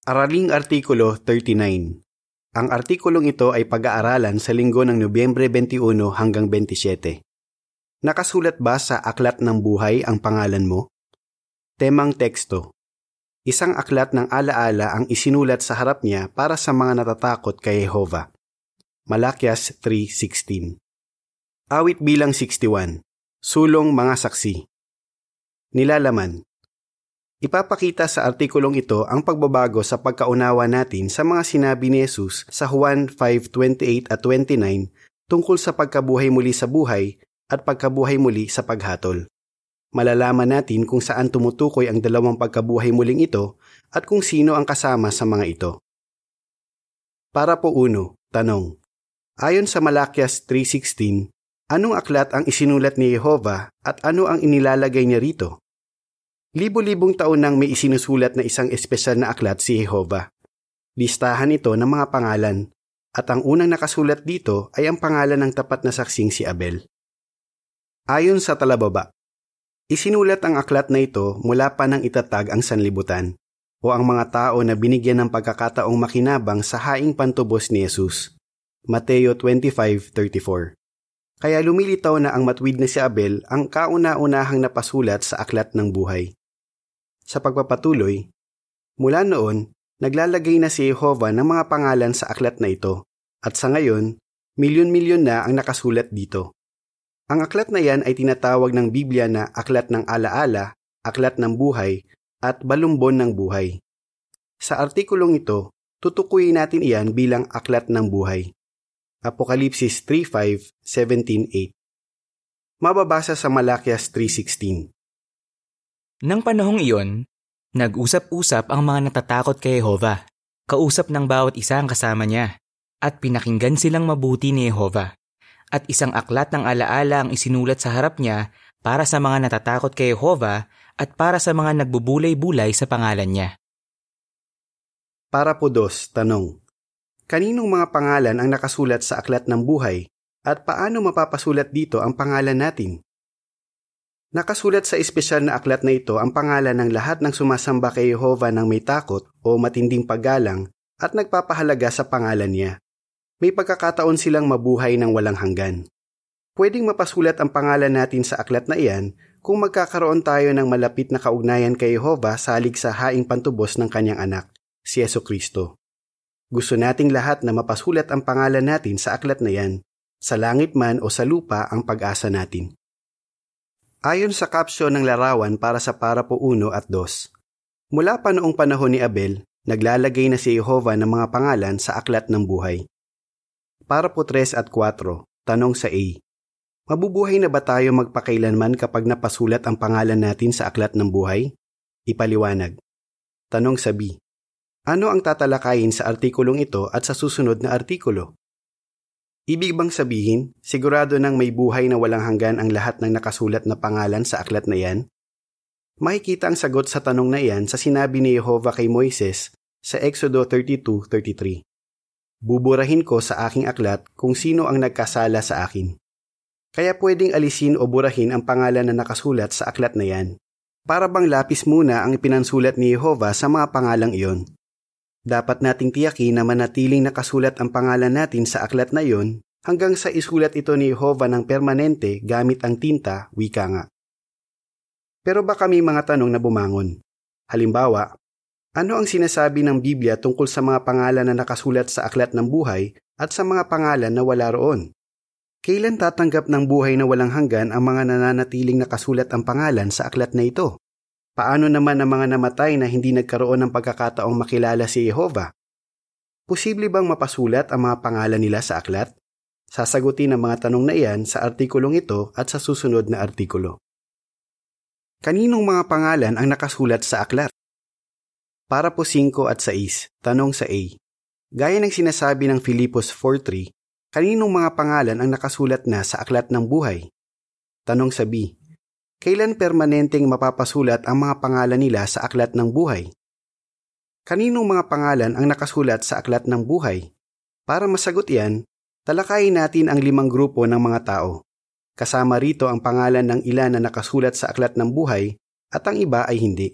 Araling Artikulo 39 Ang artikulong ito ay pag-aaralan sa linggo ng Nobyembre 21 hanggang 27. Nakasulat ba sa Aklat ng Buhay ang pangalan mo? Temang teksto Isang aklat ng alaala ang isinulat sa harap niya para sa mga natatakot kay Jehova. Malakias 3.16 Awit bilang 61 Sulong mga saksi Nilalaman Ipapakita sa artikulong ito ang pagbabago sa pagkaunawa natin sa mga sinabi ni Jesus sa Juan 5:28 at 29 tungkol sa pagkabuhay muli sa buhay at pagkabuhay muli sa paghatol. Malalaman natin kung saan tumutukoy ang dalawang pagkabuhay muling ito at kung sino ang kasama sa mga ito. Para po uno, tanong. Ayon sa Malakias 3.16, anong aklat ang isinulat ni Jehova at ano ang inilalagay niya rito? Libo-libong taon nang may isinusulat na isang espesyal na aklat si Jehova. Listahan ito ng mga pangalan, at ang unang nakasulat dito ay ang pangalan ng tapat na saksing si Abel. Ayon sa talababa, isinulat ang aklat na ito mula pa nang itatag ang sanlibutan o ang mga tao na binigyan ng pagkakataong makinabang sa haing pantubos ni Jesus. Mateo 25.34 Kaya lumilitaw na ang matwid na si Abel ang kauna-unahang napasulat sa aklat ng buhay. Sa pagpapatuloy, mula noon, naglalagay na si Jehovah ng mga pangalan sa aklat na ito at sa ngayon, milyon-milyon na ang nakasulat dito. Ang aklat na yan ay tinatawag ng Biblia na Aklat ng Alaala, Aklat ng Buhay, at Balumbon ng Buhay. Sa artikulong ito, tutukuyin natin iyan bilang Aklat ng Buhay. Apokalipsis 3.5, 17.8 Mababasa sa Malakias 3.16 Nang panahong iyon, nag-usap-usap ang mga natatakot kay Jehova. Kausap ng bawat isa ang kasama niya, at pinakinggan silang mabuti ni Jehova. At isang aklat ng alaala ang isinulat sa harap niya para sa mga natatakot kay Jehova at para sa mga nagbubulay-bulay sa pangalan niya. Para po dos, tanong. Kaninong mga pangalan ang nakasulat sa aklat ng buhay at paano mapapasulat dito ang pangalan natin? Nakasulat sa espesyal na aklat na ito ang pangalan ng lahat ng sumasamba kay Jehova ng may takot o matinding paggalang at nagpapahalaga sa pangalan niya. May pagkakataon silang mabuhay ng walang hanggan. Pwedeng mapasulat ang pangalan natin sa aklat na iyan kung magkakaroon tayo ng malapit na kaugnayan kay Jehova salig sa haing pantubos ng kanyang anak, si Yeso Kristo. Gusto nating lahat na mapasulat ang pangalan natin sa aklat na yan, sa langit man o sa lupa ang pag-asa natin. Ayon sa kapsyon ng larawan para sa Parapo 1 at 2, mula pa noong panahon ni Abel, naglalagay na si Jehova ng mga pangalan sa aklat ng buhay. Parapo 3 at 4, tanong sa A. Mabubuhay na ba tayo magpakailanman kapag napasulat ang pangalan natin sa aklat ng buhay? Ipaliwanag. Tanong sa B. Ano ang tatalakayin sa artikulong ito at sa susunod na artikulo? Ibig bang sabihin, sigurado nang may buhay na walang hanggan ang lahat ng nakasulat na pangalan sa aklat na yan? Makikita ang sagot sa tanong na iyan sa sinabi ni Jehovah kay Moises sa Exodo 32.33. Buburahin ko sa aking aklat kung sino ang nagkasala sa akin. Kaya pwedeng alisin o burahin ang pangalan na nakasulat sa aklat na yan. Para bang lapis muna ang ipinansulat ni Jehovah sa mga pangalang iyon. Dapat nating tiyakin na manatiling nakasulat ang pangalan natin sa aklat na iyon hanggang sa isulat ito ni Jehovah ng permanente gamit ang tinta, wika nga. Pero baka may mga tanong na bumangon. Halimbawa, ano ang sinasabi ng Biblia tungkol sa mga pangalan na nakasulat sa aklat ng buhay at sa mga pangalan na wala roon? Kailan tatanggap ng buhay na walang hanggan ang mga nananatiling nakasulat ang pangalan sa aklat na ito? Paano naman ang mga namatay na hindi nagkaroon ng pagkakataong makilala si Jehovah? Posible bang mapasulat ang mga pangalan nila sa aklat? Sasagutin ang mga tanong na iyan sa artikulong ito at sa susunod na artikulo. Kaninong mga pangalan ang nakasulat sa aklat? Para po 5 at 6, tanong sa A. Gaya ng sinasabi ng Filipos 4.3, kaninong mga pangalan ang nakasulat na sa aklat ng buhay? Tanong sa B. Kailan permanenteng mapapasulat ang mga pangalan nila sa aklat ng buhay? Kaninong mga pangalan ang nakasulat sa aklat ng buhay? Para masagot yan, talakayin natin ang limang grupo ng mga tao. Kasama rito ang pangalan ng ilan na nakasulat sa aklat ng buhay at ang iba ay hindi.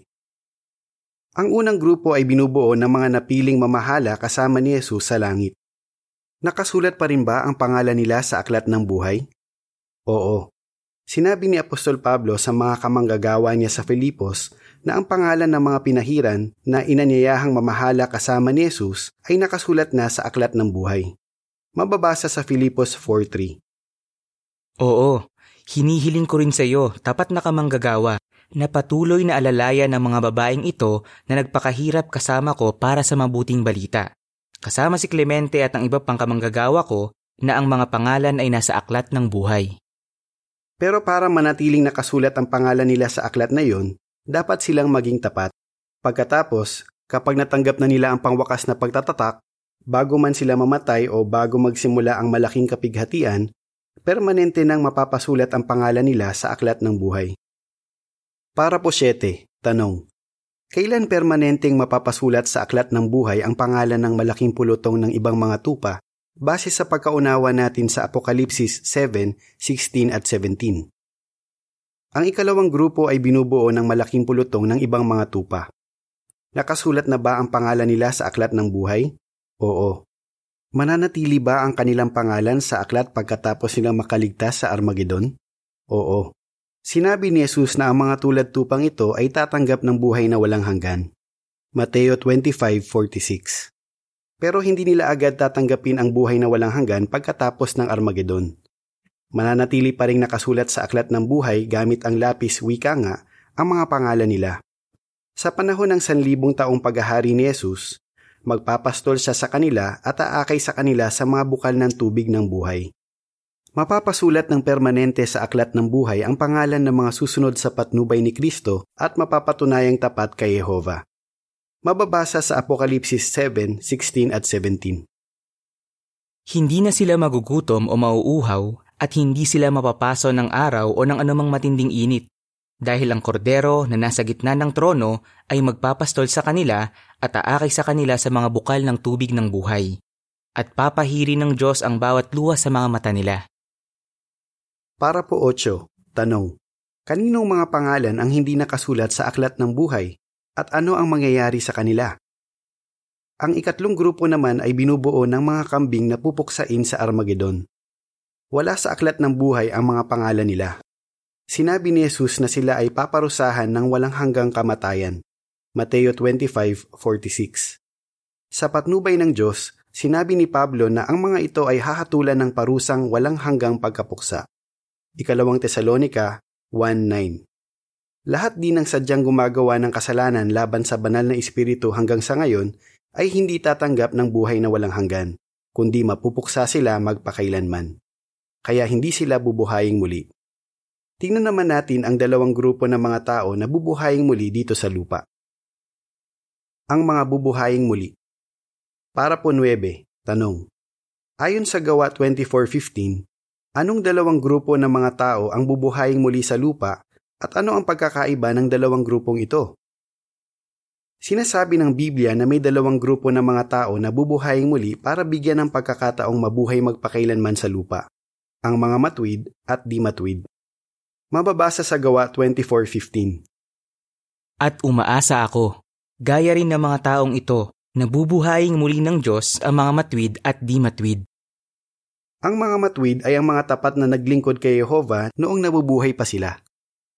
Ang unang grupo ay binubuo ng mga napiling mamahala kasama ni Jesus sa langit. Nakasulat pa rin ba ang pangalan nila sa aklat ng buhay? Oo. Sinabi ni Apostol Pablo sa mga kamanggagawa niya sa Filipos na ang pangalan ng mga pinahiran na inanyayahang mamahala kasama ni Jesus ay nakasulat na sa aklat ng buhay. Mababasa sa Filipos 4.3 Oo, hinihiling ko rin sa iyo, tapat na kamanggagawa, na patuloy na alalayan ng mga babaeng ito na nagpakahirap kasama ko para sa mabuting balita kasama si Clemente at ang iba pang kamanggagawa ko na ang mga pangalan ay nasa aklat ng buhay. Pero para manatiling nakasulat ang pangalan nila sa aklat na iyon, dapat silang maging tapat. Pagkatapos, kapag natanggap na nila ang pangwakas na pagtatatak, bago man sila mamatay o bago magsimula ang malaking kapighatian, permanente nang mapapasulat ang pangalan nila sa aklat ng buhay. Para po 7, tanong. Kailan permanenteng mapapasulat sa aklat ng buhay ang pangalan ng malaking pulutong ng ibang mga tupa base sa pagkaunawa natin sa Apokalipsis 7, 16 at 17? Ang ikalawang grupo ay binubuo ng malaking pulutong ng ibang mga tupa. Nakasulat na ba ang pangalan nila sa aklat ng buhay? Oo. Mananatili ba ang kanilang pangalan sa aklat pagkatapos nilang makaligtas sa Armageddon? Oo. Sinabi ni Jesus na ang mga tulad tupang ito ay tatanggap ng buhay na walang hanggan. Mateo 25:46. Pero hindi nila agad tatanggapin ang buhay na walang hanggan pagkatapos ng Armageddon. Mananatili pa ring nakasulat sa aklat ng buhay gamit ang lapis wika nga ang mga pangalan nila. Sa panahon ng sanlibong taong paghahari ni Jesus, magpapastol siya sa kanila at aakay sa kanila sa mga bukal ng tubig ng buhay. Mapapasulat ng permanente sa aklat ng buhay ang pangalan ng mga susunod sa patnubay ni Kristo at mapapatunayang tapat kay Jehova. Mababasa sa Apokalipsis 7:16 at 17. Hindi na sila magugutom o mauuhaw at hindi sila mapapaso ng araw o ng anumang matinding init dahil ang kordero na nasa gitna ng trono ay magpapastol sa kanila at aakay sa kanila sa mga bukal ng tubig ng buhay. At papahiri ng Diyos ang bawat luha sa mga mata nila. Para po 8, tanong. Kaninong mga pangalan ang hindi nakasulat sa aklat ng buhay at ano ang mangyayari sa kanila? Ang ikatlong grupo naman ay binubuo ng mga kambing na pupuksain sa Armageddon. Wala sa aklat ng buhay ang mga pangalan nila. Sinabi ni Jesus na sila ay paparusahan ng walang hanggang kamatayan. Mateo 25:46. Sa patnubay ng Diyos, sinabi ni Pablo na ang mga ito ay hahatulan ng parusang walang hanggang pagkapuksa. Ikalawang Tesalonika 1.9 Lahat din ng sadyang gumagawa ng kasalanan laban sa banal na espiritu hanggang sa ngayon ay hindi tatanggap ng buhay na walang hanggan, kundi mapupuksa sila magpakailanman. Kaya hindi sila bubuhaying muli. Tingnan naman natin ang dalawang grupo ng mga tao na bubuhaying muli dito sa lupa. Ang mga bubuhaying muli. Para po 9, tanong. Ayon sa gawa 24.15, Anong dalawang grupo ng mga tao ang bubuhayin muli sa lupa at ano ang pagkakaiba ng dalawang grupong ito? Sinasabi ng Biblia na may dalawang grupo ng mga tao na bubuhayin muli para bigyan ng pagkakataong mabuhay magpakailanman sa lupa, ang mga matwid at di matwid. Mababasa sa gawa 24.15 At umaasa ako, gaya rin ng mga taong ito, na bubuhayin muli ng Diyos ang mga matwid at di matwid. Ang mga matwid ay ang mga tapat na naglingkod kay Jehova noong nabubuhay pa sila.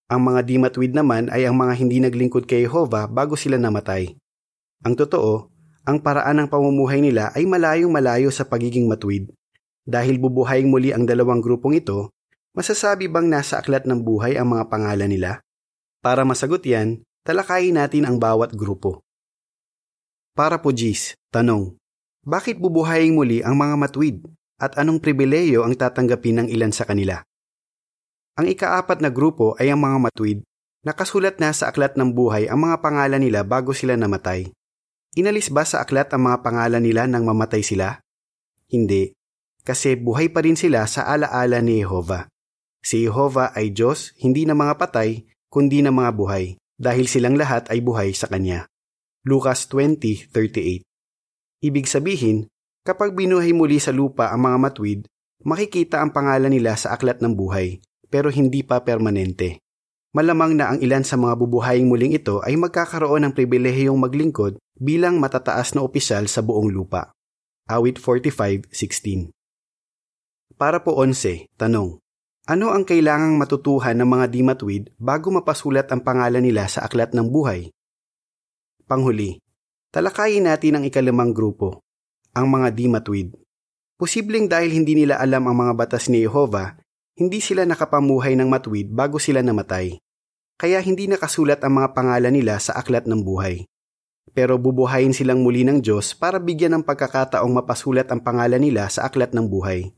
Ang mga di matwid naman ay ang mga hindi naglingkod kay Jehova bago sila namatay. Ang totoo, ang paraan ng pamumuhay nila ay malayong malayo sa pagiging matwid. Dahil bubuhayin muli ang dalawang grupong ito, masasabi bang nasa aklat ng buhay ang mga pangalan nila? Para masagot yan, talakayin natin ang bawat grupo. Para po Gis, tanong, bakit bubuhayin muli ang mga matwid? at anong pribileyo ang tatanggapin ng ilan sa kanila. Ang ikaapat na grupo ay ang mga matwid. Nakasulat na sa aklat ng buhay ang mga pangalan nila bago sila namatay. Inalis ba sa aklat ang mga pangalan nila nang mamatay sila? Hindi, kasi buhay pa rin sila sa alaala ni Jehova. Si Jehova ay Diyos hindi na mga patay, kundi na mga buhay, dahil silang lahat ay buhay sa Kanya. Lucas 20:38 Ibig sabihin, Kapag binuhay muli sa lupa ang mga matwid, makikita ang pangalan nila sa aklat ng buhay, pero hindi pa permanente. malamang na ang ilan sa mga bubuhaying muling ito ay magkakaroon ng pribilehiyong maglingkod bilang matataas na opisyal sa buong lupa. Awit 45.16 Para po 11, tanong. Ano ang kailangang matutuhan ng mga dimatwid bago mapasulat ang pangalan nila sa aklat ng buhay? Panghuli, talakayin natin ang ikalimang grupo, ang mga dimatwid. Posibleng dahil hindi nila alam ang mga batas ni Jehovah, hindi sila nakapamuhay ng matwid bago sila namatay. Kaya hindi nakasulat ang mga pangalan nila sa aklat ng buhay. Pero bubuhayin silang muli ng Diyos para bigyan ng pagkakataong mapasulat ang pangalan nila sa aklat ng buhay.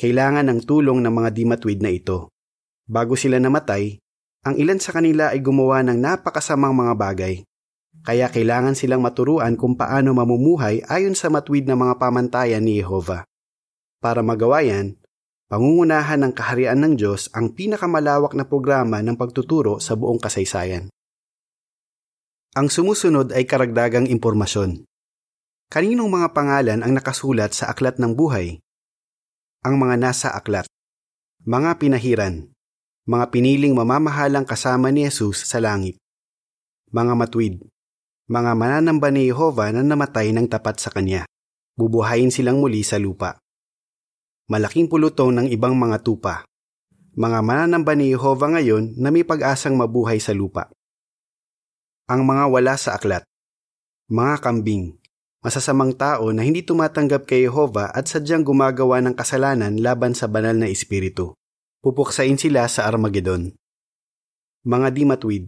Kailangan ng tulong ng mga dimatwid na ito. Bago sila namatay, ang ilan sa kanila ay gumawa ng napakasamang mga bagay kaya kailangan silang maturuan kung paano mamumuhay ayon sa matwid na mga pamantayan ni Jehovah. Para magawa yan, pangungunahan ng kaharian ng Diyos ang pinakamalawak na programa ng pagtuturo sa buong kasaysayan. Ang sumusunod ay karagdagang impormasyon. Kaninong mga pangalan ang nakasulat sa aklat ng buhay? Ang mga nasa aklat. Mga pinahiran. Mga piniling mamamahalang kasama ni Jesus sa langit. Mga matwid mga mananamba ni Jehovah na namatay ng tapat sa kanya. Bubuhayin silang muli sa lupa. Malaking pulutong ng ibang mga tupa. Mga mananamba ni Jehovah ngayon na may pag-asang mabuhay sa lupa. Ang mga wala sa aklat. Mga kambing. Masasamang tao na hindi tumatanggap kay Jehovah at sadyang gumagawa ng kasalanan laban sa banal na espiritu. Pupuksain sila sa Armageddon. Mga di matwid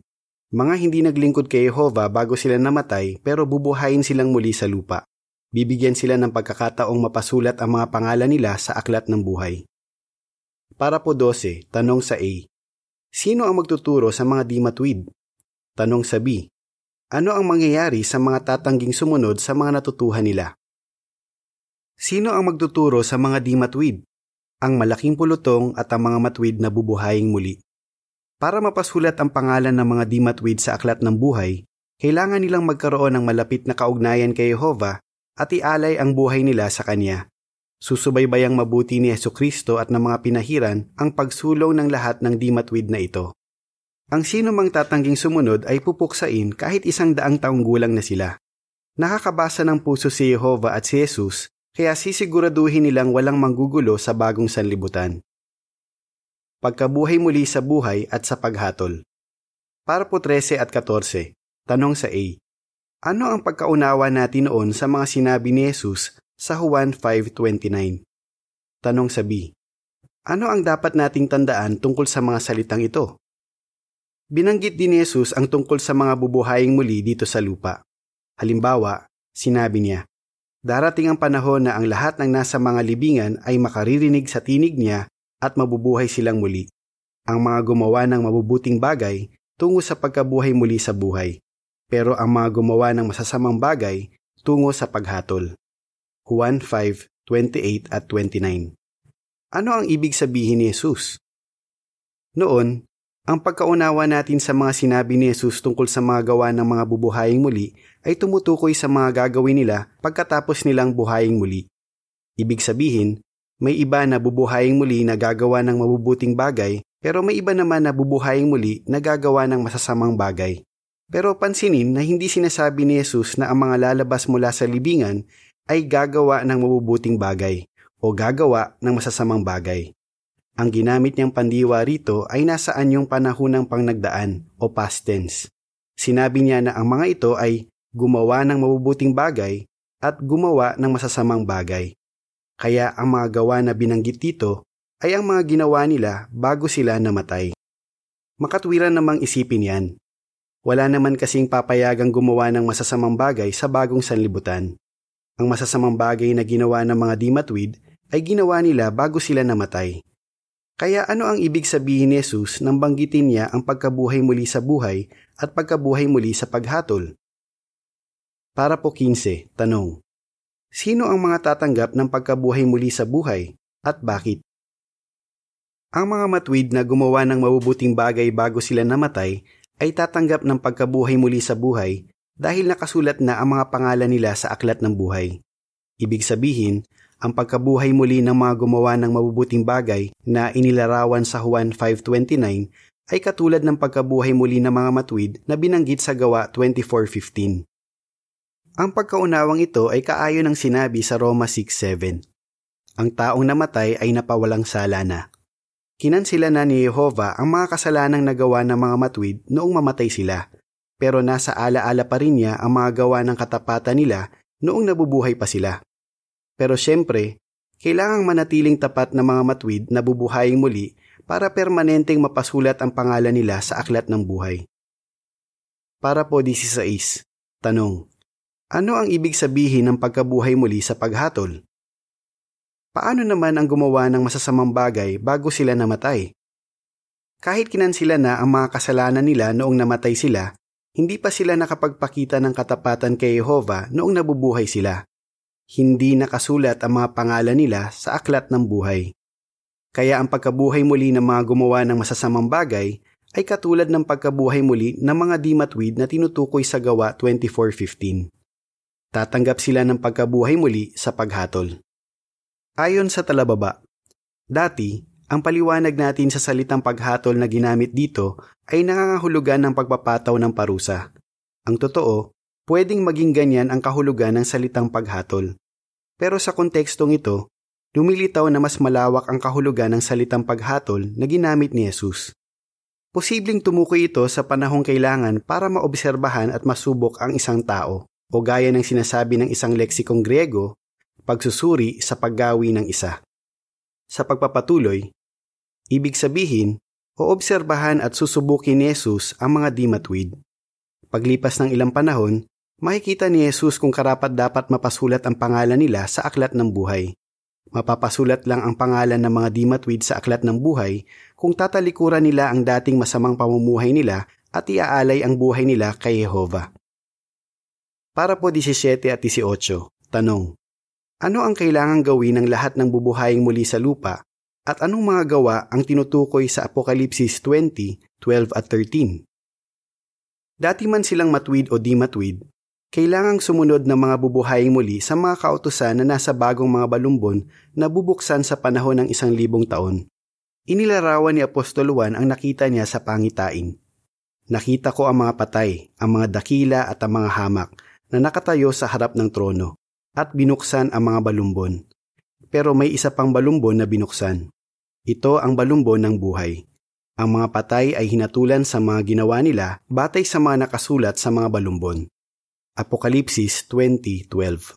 mga hindi naglingkod kay Jehovah bago sila namatay pero bubuhayin silang muli sa lupa. Bibigyan sila ng pagkakataong mapasulat ang mga pangalan nila sa aklat ng buhay. Para po 12, tanong sa A. Sino ang magtuturo sa mga di matwid? Tanong sa B. Ano ang mangyayari sa mga tatangging sumunod sa mga natutuhan nila? Sino ang magtuturo sa mga di matwid? Ang malaking pulutong at ang mga matwid na bubuhaying muli. Para mapasulat ang pangalan ng mga dimatwid sa aklat ng buhay, kailangan nilang magkaroon ng malapit na kaugnayan kay Jehovah at ialay ang buhay nila sa Kanya. Susubaybayang mabuti ni Yesu Kristo at ng mga pinahiran ang pagsulong ng lahat ng dimatwid na ito. Ang sino mang tatangging sumunod ay pupuksain kahit isang daang taong gulang na sila. Nakakabasa ng puso si Jehovah at si Jesus, kaya sisiguraduhin nilang walang manggugulo sa bagong sanlibutan pagkabuhay muli sa buhay at sa paghatol. Para po 13 at 14, tanong sa A. Ano ang pagkaunawa natin noon sa mga sinabi ni Jesus sa Juan 5.29? Tanong sa B. Ano ang dapat nating tandaan tungkol sa mga salitang ito? Binanggit din ni Jesus ang tungkol sa mga bubuhaying muli dito sa lupa. Halimbawa, sinabi niya, Darating ang panahon na ang lahat ng nasa mga libingan ay makaririnig sa tinig niya at mabubuhay silang muli. Ang mga gumawa ng mabubuting bagay tungo sa pagkabuhay muli sa buhay, pero ang mga gumawa ng masasamang bagay tungo sa paghatol. Juan 5:28 at 29. Ano ang ibig sabihin ni Jesus? Noon, ang pagkaunawa natin sa mga sinabi ni Jesus tungkol sa mga gawa ng mga bubuhaying muli ay tumutukoy sa mga gagawin nila pagkatapos nilang buhaying muli. Ibig sabihin, may iba na bubuhaying muli na gagawa ng mabubuting bagay, pero may iba naman na bubuhaying muli na gagawa ng masasamang bagay. Pero pansinin na hindi sinasabi ni Jesus na ang mga lalabas mula sa libingan ay gagawa ng mabubuting bagay o gagawa ng masasamang bagay. Ang ginamit niyang pandiwa rito ay nasa anyong panahon ng pangnagdaan o past tense. Sinabi niya na ang mga ito ay gumawa ng mabubuting bagay at gumawa ng masasamang bagay. Kaya ang mga gawa na binanggit dito ay ang mga ginawa nila bago sila namatay. Makatwiran namang isipin yan. Wala naman kasing papayagang gumawa ng masasamang bagay sa bagong sanlibutan. Ang masasamang bagay na ginawa ng mga dimatwid ay ginawa nila bago sila namatay. Kaya ano ang ibig sabihin ni Jesus nang banggitin niya ang pagkabuhay muli sa buhay at pagkabuhay muli sa paghatol? Para po 15, tanong. Sino ang mga tatanggap ng pagkabuhay muli sa buhay at bakit? Ang mga matwid na gumawa ng mabubuting bagay bago sila namatay ay tatanggap ng pagkabuhay muli sa buhay dahil nakasulat na ang mga pangalan nila sa aklat ng buhay. Ibig sabihin, ang pagkabuhay muli ng mga gumawa ng mabubuting bagay na inilarawan sa Juan 5.29 ay katulad ng pagkabuhay muli ng mga matwid na binanggit sa gawa 24.15. Ang pagkaunawang ito ay kaayon ng sinabi sa Roma 6.7. Ang taong namatay ay napawalang sala na. Kinansila na ni Jehova ang mga kasalanang nagawa ng mga matwid noong mamatay sila, pero nasa alaala pa rin niya ang mga gawa ng katapatan nila noong nabubuhay pa sila. Pero siyempre, kailangang manatiling tapat na mga matwid na bubuhayin muli para permanenteng mapasulat ang pangalan nila sa aklat ng buhay. Para po 16. Tanong. Ano ang ibig sabihin ng pagkabuhay muli sa paghatol? Paano naman ang gumawa ng masasamang bagay bago sila namatay? Kahit kinansila na ang mga kasalanan nila noong namatay sila, hindi pa sila nakapagpakita ng katapatan kay Jehova noong nabubuhay sila. Hindi nakasulat ang mga pangalan nila sa aklat ng buhay. Kaya ang pagkabuhay muli ng mga gumawa ng masasamang bagay ay katulad ng pagkabuhay muli ng mga dimatwid na tinutukoy sa gawa 24.15. Tatanggap sila ng pagkabuhay muli sa paghatol. Ayon sa talababa, dati, ang paliwanag natin sa salitang paghatol na ginamit dito ay nangangahulugan ng pagpapataw ng parusa. Ang totoo, pwedeng maging ganyan ang kahulugan ng salitang paghatol. Pero sa kontekstong ito, lumilitaw na mas malawak ang kahulugan ng salitang paghatol na ginamit ni Jesus. Posibleng tumukoy ito sa panahong kailangan para maobserbahan at masubok ang isang tao, o gaya ng sinasabi ng isang leksikong Griego, pagsusuri sa paggawi ng isa. Sa pagpapatuloy, ibig sabihin, oobserbahan at susubukin ni Jesus ang mga dimatwid. Paglipas ng ilang panahon, makikita ni Jesus kung karapat dapat mapasulat ang pangalan nila sa aklat ng buhay. Mapapasulat lang ang pangalan ng mga dimatwid sa aklat ng buhay kung tatalikuran nila ang dating masamang pamumuhay nila at iaalay ang buhay nila kay Jehova. Para po 17 at 18, tanong. Ano ang kailangang gawin ng lahat ng bubuhaying muli sa lupa at anong mga gawa ang tinutukoy sa Apokalipsis 20, 12 at 13? Dati man silang matwid o di matwid, kailangang sumunod ng mga bubuhaying muli sa mga kautusan na nasa bagong mga balumbon na bubuksan sa panahon ng isang libong taon. Inilarawan ni Apostol Juan ang nakita niya sa pangitain. Nakita ko ang mga patay, ang mga dakila at ang mga hamak na nakatayo sa harap ng trono at binuksan ang mga balumbon. Pero may isa pang balumbon na binuksan. Ito ang balumbon ng buhay. Ang mga patay ay hinatulan sa mga ginawa nila batay sa mga nakasulat sa mga balumbon. Apokalipsis 20.12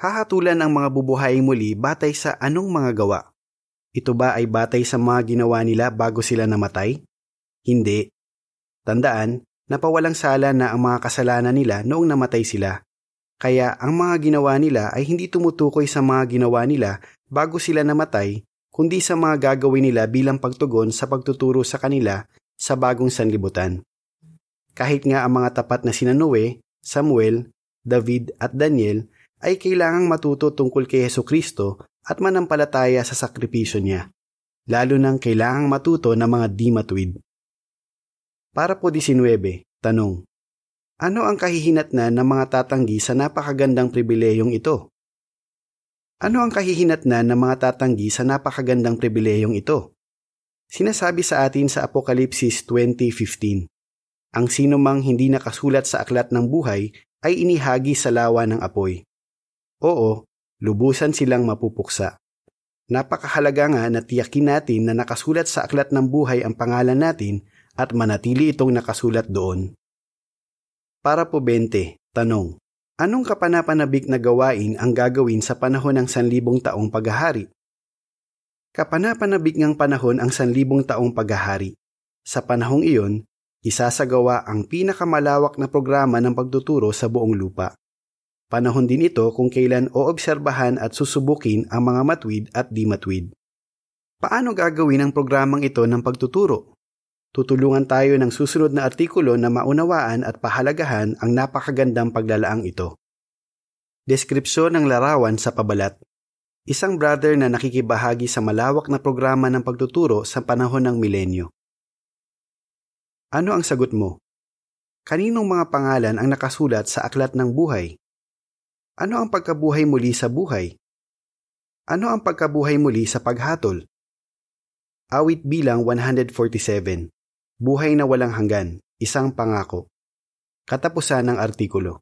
Hahatulan ang mga bubuhayin muli batay sa anong mga gawa? Ito ba ay batay sa mga ginawa nila bago sila namatay? Hindi. Tandaan, napawalang sala na ang mga kasalanan nila noong namatay sila kaya ang mga ginawa nila ay hindi tumutukoy sa mga ginawa nila bago sila namatay, kundi sa mga gagawin nila bilang pagtugon sa pagtuturo sa kanila sa bagong sanlibutan. Kahit nga ang mga tapat na sina Noe, Samuel, David at Daniel ay kailangang matuto tungkol kay Heso Kristo at manampalataya sa sakripisyo niya, lalo nang kailangang matuto ng mga di matwid. Para po 19, tanong, ano ang kahihinatnan ng mga tatanggi sa napakagandang pribilehiyong ito? Ano ang kahihinatnan ng mga tatanggi sa napakagandang pribilehiyong ito? Sinasabi sa atin sa Apokalipsis 20.15, Ang sino mang hindi nakasulat sa aklat ng buhay ay inihagi sa lawa ng apoy. Oo, lubusan silang mapupuksa. Napakahalaga nga na tiyakin natin na nakasulat sa aklat ng buhay ang pangalan natin at manatili itong nakasulat doon. Para po 20, tanong. Anong kapanapanabik na gawain ang gagawin sa panahon ng sanlibong taong paghahari? Kapanapanabik ngang panahon ang sanlibong taong paghahari. Sa panahong iyon, isasagawa ang pinakamalawak na programa ng pagtuturo sa buong lupa. Panahon din ito kung kailan oobserbahan at susubukin ang mga matwid at di matwid. Paano gagawin ang programang ito ng pagtuturo? Tutulungan tayo ng susunod na artikulo na maunawaan at pahalagahan ang napakagandang paglalaang ito. Deskripsyon ng larawan sa pabalat. Isang brother na nakikibahagi sa malawak na programa ng pagtuturo sa panahon ng milenyo. Ano ang sagot mo? Kaninong mga pangalan ang nakasulat sa aklat ng buhay? Ano ang pagkabuhay muli sa buhay? Ano ang pagkabuhay muli sa paghatol? Awit bilang 147. Buhay na walang hanggan, isang pangako. Katapusan ng artikulo.